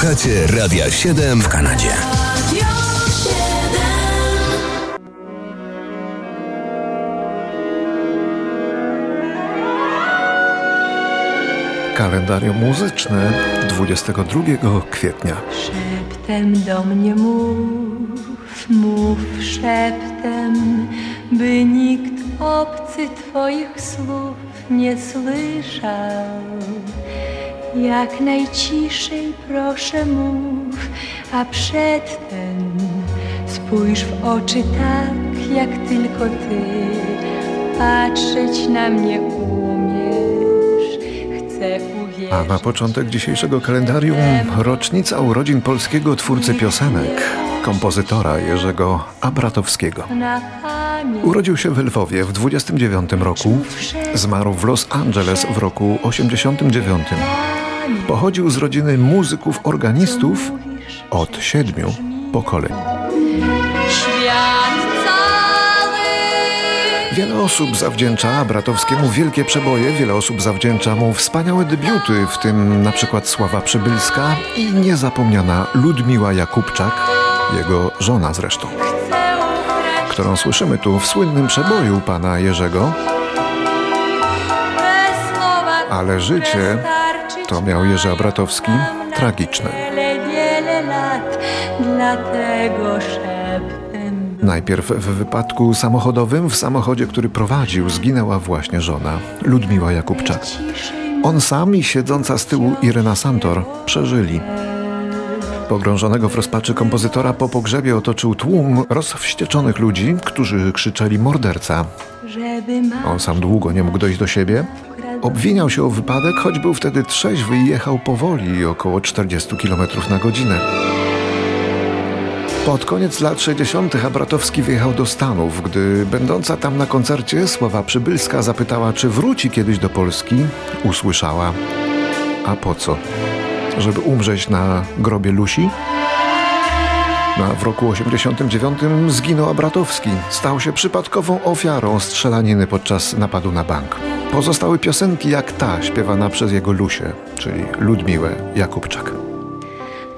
Słuchacie Radia 7 w Kanadzie. Kalendarium muzyczne 22 kwietnia. Szeptem do mnie mów, mów szeptem, by nikt obcy Twoich słów nie słyszał. Jak najciszej proszę mów, a przedtem spójrz w oczy tak, jak tylko Ty patrzeć na mnie umiesz. Chcę uwierzyć. A na początek dzisiejszego kalendarium rocznica urodzin polskiego twórcy piosenek, kompozytora Jerzego Abratowskiego. Urodził się w Lwowie w 29 roku, zmarł w Los Angeles w roku 89. Pochodził z rodziny muzyków organistów od siedmiu pokoleń. Wiele osób zawdzięcza Bratowskiemu wielkie przeboje, wiele osób zawdzięcza mu wspaniałe debiuty, w tym na przykład Sława Przybylska i niezapomniana Ludmiła Jakubczak, jego żona zresztą, którą słyszymy tu w słynnym przeboju pana Jerzego, ale życie to miał Jerzy Abratowski tragiczne. Najpierw w wypadku samochodowym w samochodzie, który prowadził, zginęła właśnie żona, Ludmiła Jakubczak. On sam i siedząca z tyłu Irena Santor przeżyli. Pogrążonego w rozpaczy kompozytora po pogrzebie otoczył tłum rozwścieczonych ludzi, którzy krzyczeli morderca. On sam długo nie mógł dojść do siebie. Obwiniał się o wypadek, choć był wtedy trzeźwy i jechał powoli, około 40 km na godzinę. Pod koniec lat 60. Abratowski wyjechał do Stanów, gdy będąca tam na koncercie Sława Przybylska zapytała, czy wróci kiedyś do Polski, usłyszała. A po co? Żeby umrzeć na grobie Lusi? No, a w roku 89 zginął Abratowski. Stał się przypadkową ofiarą strzelaniny podczas napadu na bank. Pozostały piosenki jak ta śpiewana przez jego Lusię, czyli Ludmiłę Jakubczak.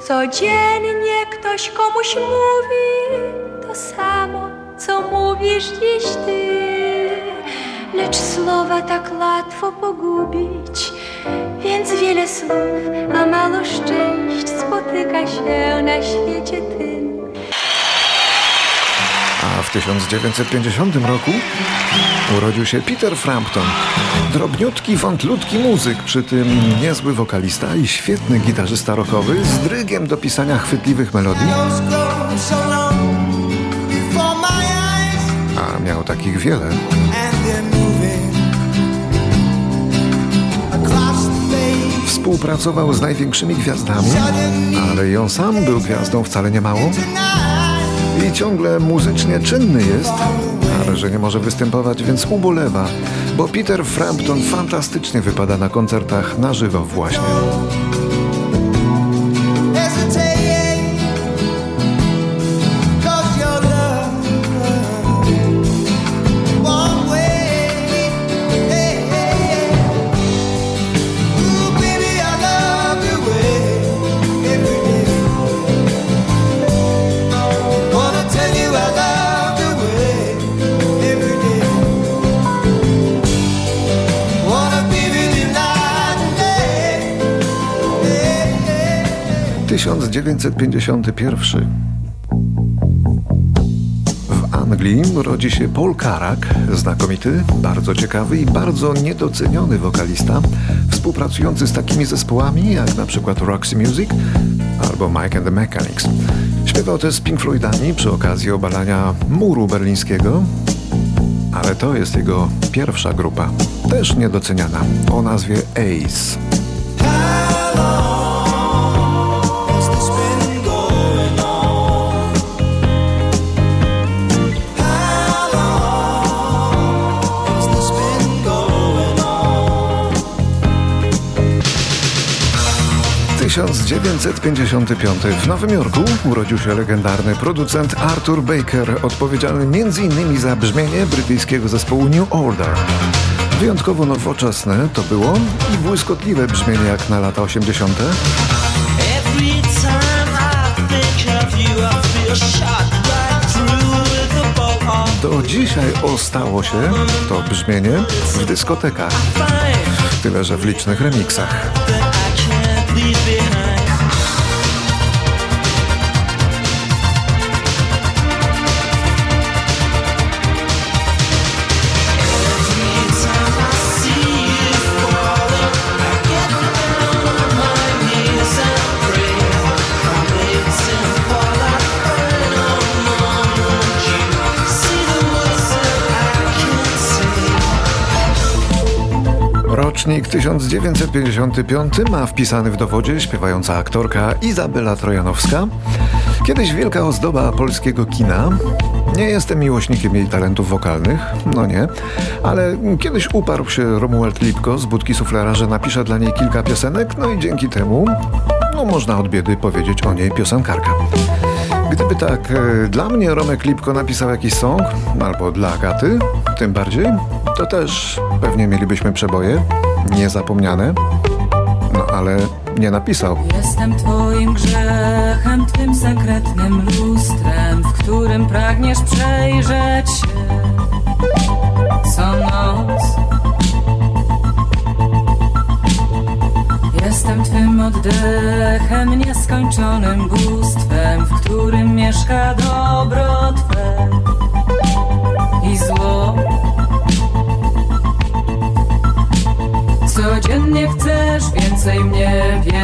Codziennie ktoś komuś mówi to samo, co mówisz dziś ty. Lecz słowa tak łatwo pogubić, więc wiele słów, a mało szczęść spotyka się na świecie tym. W 1950 roku urodził się Peter Frampton. Drobniutki, wątlutki muzyk, przy tym niezły wokalista i świetny gitarzysta rockowy z drygiem do pisania chwytliwych melodii, a miał takich wiele. Współpracował z największymi gwiazdami, ale i on sam był gwiazdą wcale nie mało. Ciągle muzycznie czynny jest, ale że nie może występować, więc ubolewa, bo Peter Frampton fantastycznie wypada na koncertach na żywo właśnie. 1951. W Anglii rodzi się Paul Carrack, znakomity, bardzo ciekawy i bardzo niedoceniony wokalista, współpracujący z takimi zespołami jak na przykład Roxy Music albo Mike and the Mechanics. Śpiewał też z Pink Floydami przy okazji obalania muru berlińskiego, ale to jest jego pierwsza grupa, też niedoceniana, o nazwie Ace. 1955 w Nowym Jorku urodził się legendarny producent Arthur Baker, odpowiedzialny m.in. za brzmienie brytyjskiego zespołu New Order. Wyjątkowo nowoczesne to było i błyskotliwe brzmienie jak na lata 80. Every Do dzisiaj ostało się to brzmienie w dyskotekach, tyle że w licznych remiksach. Rocznik 1955 ma wpisany w dowodzie śpiewająca aktorka Izabela Trojanowska. Kiedyś wielka ozdoba polskiego kina. Nie jestem miłośnikiem jej talentów wokalnych, no nie, ale kiedyś uparł się Romuald Lipko z budki suflera, że napisze dla niej kilka piosenek, no i dzięki temu, no można od biedy powiedzieć o niej piosenkarka. Gdyby tak e, dla mnie Romek Lipko napisał jakiś song, albo dla Agaty, tym bardziej, to też pewnie mielibyśmy przeboje, niezapomniane, no ale nie napisał. Jestem twoim grzechem, twym sekretnym lustrem, w którym pragniesz przejrzeć się co noc. Jestem twym oddechem, nieskończonym bóstwem, w którym mieszka dobro twe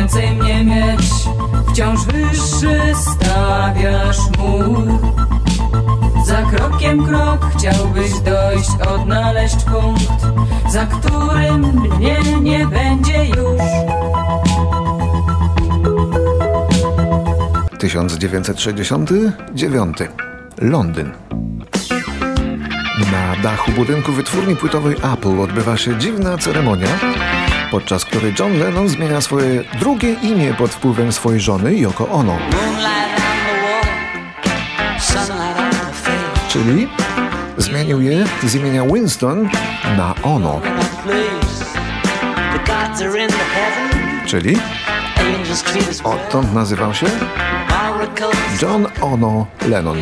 więcej mnie mieć. Wciąż wyższy stawiasz mur. Za krokiem krok chciałbyś dojść, odnaleźć punkt, za którym mnie nie będzie już. 1969 Londyn. Na dachu budynku wytwórni płytowej Apple odbywa się dziwna ceremonia, podczas której John Lennon zmienia swoje drugie imię pod wpływem swojej żony Yoko Ono. Czyli zmienił je z imienia Winston na Ono. Czyli odtąd nazywał się John Ono Lennon.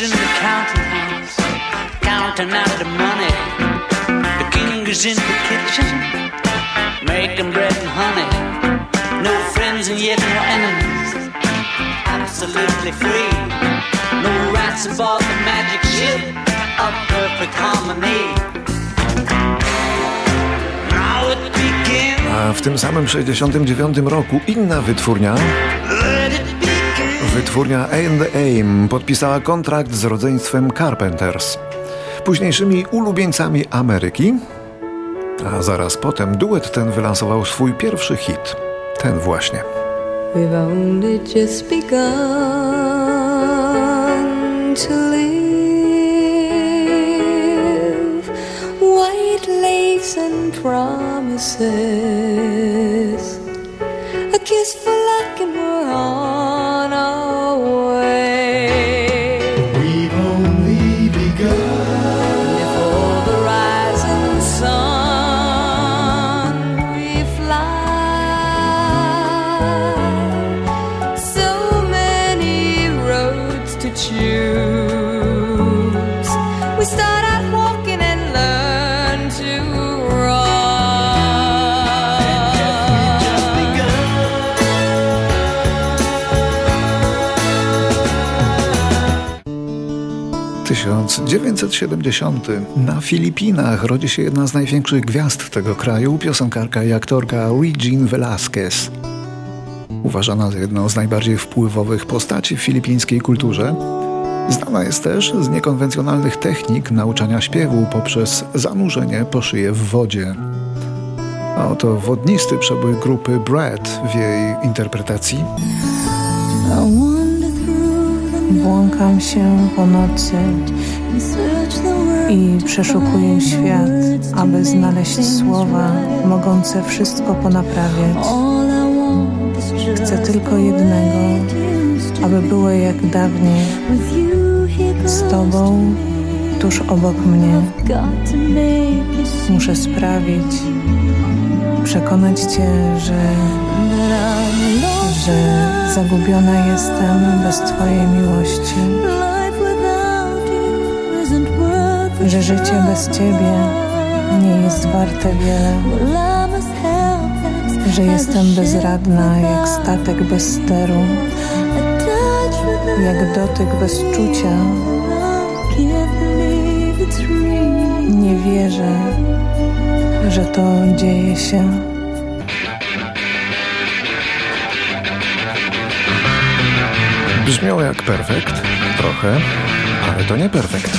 In the counting house, counting out the money. The king is in the kitchen, making bread and honey. No friends and yet no enemies, absolutely free. No rats aboard the magic ship of perfect harmony. Now it begins. A w tym samym 69 roku inna wytwórnia. Wytwórnia Aim podpisała kontrakt z rodzeństwem Carpenters, późniejszymi ulubieńcami Ameryki, a zaraz potem duet ten wylansował swój pierwszy hit, ten właśnie. We've only just begun to live. White lace and promises. A kiss for 1970. Na Filipinach rodzi się jedna z największych gwiazd tego kraju, piosenkarka i aktorka Regine Velasquez. Uważana za jedną z najbardziej wpływowych postaci w filipińskiej kulturze, znana jest też z niekonwencjonalnych technik nauczania śpiewu poprzez zanurzenie po szyję w wodzie. A oto wodnisty przebój grupy Brad w jej interpretacji Błąkam się po nocy i przeszukuję świat, aby znaleźć słowa mogące wszystko ponaprawiać. Chcę tylko jednego, aby było jak dawniej, z Tobą tuż obok mnie. Muszę sprawić, przekonać Cię, że, że zagubiona jestem bez Twojej miłości, że życie bez Ciebie nie jest warte wiele, że jestem bezradna jak statek bez steru, jak dotyk bez czucia. Nie wierzę, że to dzieje się. Brzmiał jak perfekt, trochę, ale to nie perfekt.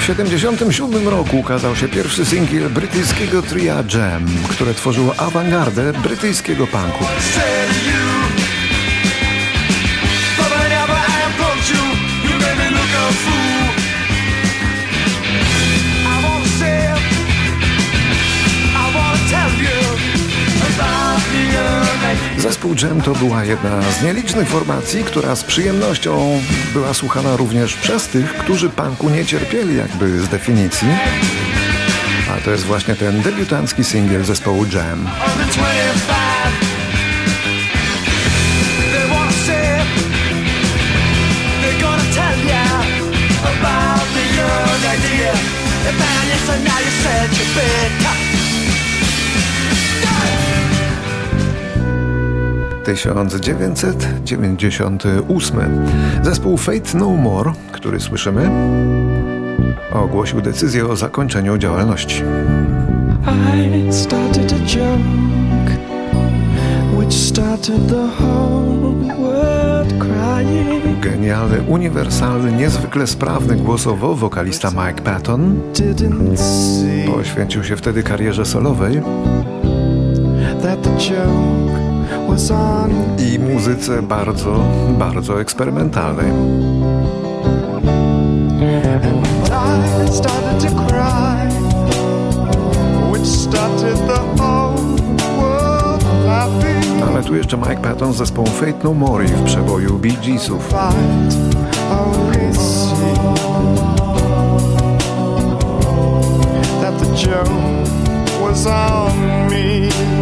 W 1977 roku ukazał się pierwszy singiel brytyjskiego tria Jam, które tworzyło awangardę brytyjskiego punku. Zespół Jam to była jedna z nielicznych formacji, która z przyjemnością była słuchana również przez tych, którzy punku nie cierpieli jakby z definicji. A to jest właśnie ten debiutancki singiel zespołu Jam. Now you said 1998. Zespół Fate No More, który słyszymy, ogłosił decyzję o zakończeniu działalności. I started a joke which started the whole world crying. Genialny, uniwersalny, niezwykle sprawny głosowo wokalista Mike Patton poświęcił się wtedy karierze solowej. That the joke i muzyce bardzo, bardzo eksperymentalnej. Ale tu jeszcze Mike Patton z zespołu Fate No More w przeboju Bee Geesów. That the joke was on me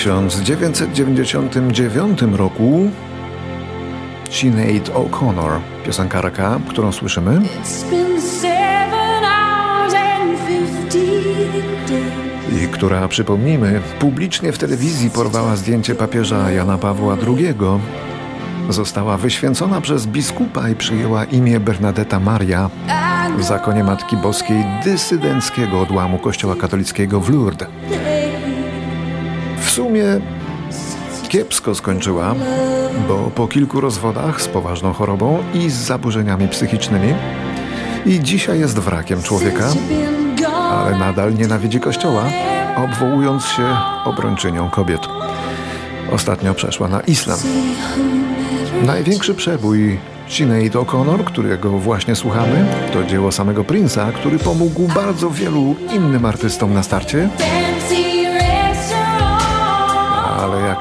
1999 roku Sinead O'Connor, piosenkarka, którą słyszymy. I która, przypomnijmy, publicznie w telewizji porwała zdjęcie papieża Jana Pawła II. Została wyświęcona przez biskupa i przyjęła imię Bernadetta Maria w zakonie Matki Boskiej dysydenckiego odłamu Kościoła katolickiego w Lourdes. Sumie kiepsko skończyła, bo po kilku rozwodach z poważną chorobą i z zaburzeniami psychicznymi i dzisiaj jest wrakiem człowieka, ale nadal nienawidzi Kościoła, obwołując się obrończynią kobiet. Ostatnio przeszła na islam. Największy przebój Sinead O'Connor, którego właśnie słuchamy, to dzieło samego Prince'a, który pomógł bardzo wielu innym artystom na starcie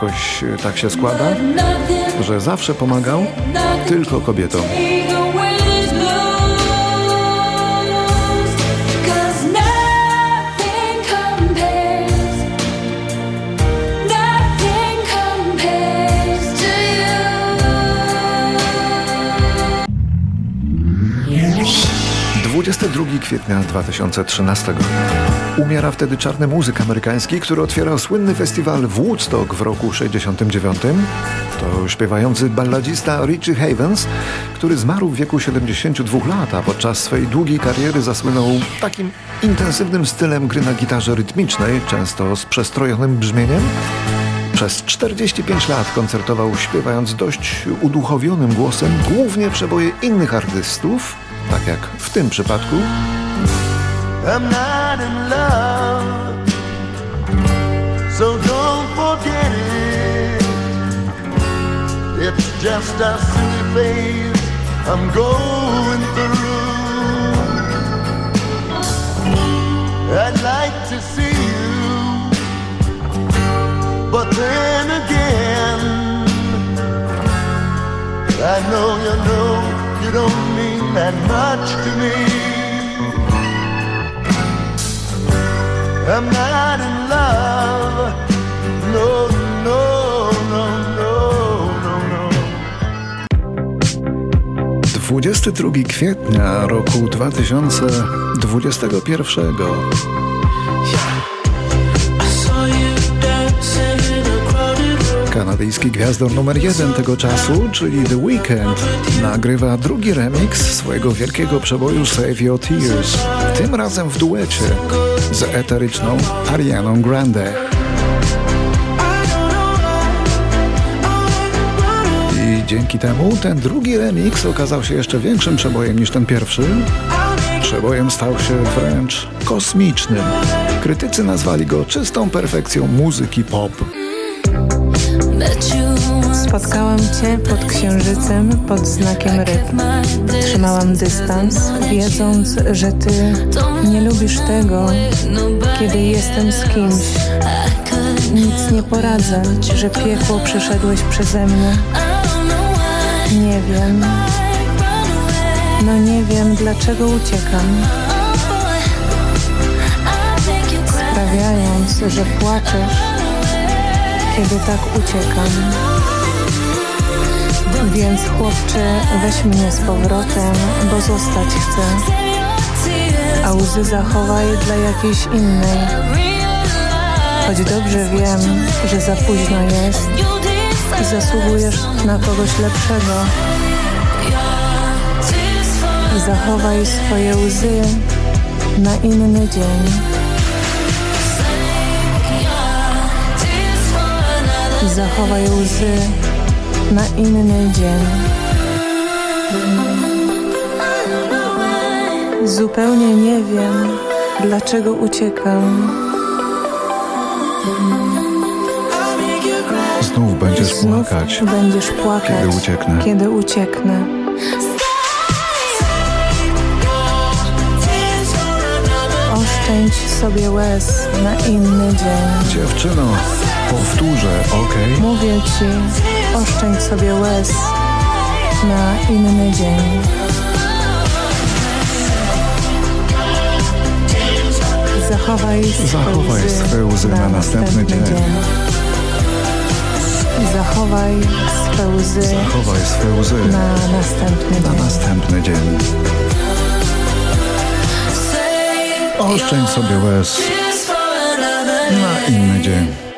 jakoś tak się składa, że zawsze pomagał tylko kobietom. 22 kwietnia 2013. Umiera wtedy czarny muzyk amerykański, który otwierał słynny festiwal w Woodstock w roku 69. To śpiewający balladzista Richie Havens, który zmarł w wieku 72 lat, a podczas swojej długiej kariery zasłynął takim intensywnym stylem gry na gitarze rytmicznej, często z przestrojonym brzmieniem. Przez 45 lat koncertował śpiewając dość uduchowionym głosem głównie przeboje innych artystów, tak jak w tym przypadku, I'm not in love. So don't forget it. It's just a silly phase I'm going through. I'd like to see you, but then again, I know you know you don't mean that much to me. I'm not in love. No, no, no, no, no, no. 22 kwietnia roku 2021. Kanadyjski gwiazdor numer jeden tego czasu, czyli The Weeknd, nagrywa drugi remix swojego wielkiego przeboju Save Your Tears, tym razem w duecie z eteryczną Arianą Grande. I dzięki temu ten drugi remix okazał się jeszcze większym przebojem niż ten pierwszy. Przebojem stał się wręcz kosmicznym. Krytycy nazwali go czystą perfekcją muzyki pop. Spotkałam cię pod księżycem, pod znakiem ryb. Trzymałam dystans, wiedząc, że ty nie lubisz tego, kiedy jestem z kimś. Nic nie poradzę, że piekło przeszedłeś przeze mnie. Nie wiem. No nie wiem, dlaczego uciekam. Sprawiając, że płaczesz, kiedy tak uciekam. Więc chłopcze, weź mnie z powrotem, bo zostać chcę. A łzy zachowaj dla jakiejś innej. Choć dobrze wiem, że za późno jest i zasługujesz na kogoś lepszego. Zachowaj swoje łzy na inny dzień. Zachowaj łzy na inny dzień. Zupełnie nie wiem, dlaczego uciekam. Znów będziesz Znów płakać. będziesz płakać, kiedy ucieknę. Kiedy ucieknę. Oszczędź sobie łez na inny dzień. Dziewczyno, powtórzę, okej? Mówię ci, oszczędź sobie łez na inny dzień. Zachowaj swe Zachowaj łzy swe łzy na następny dzień. Zachowaj swe łzy Zachowaj swe łzy na następny na dzień. następny dzień. Oszczędź sobie łez na inny dzień.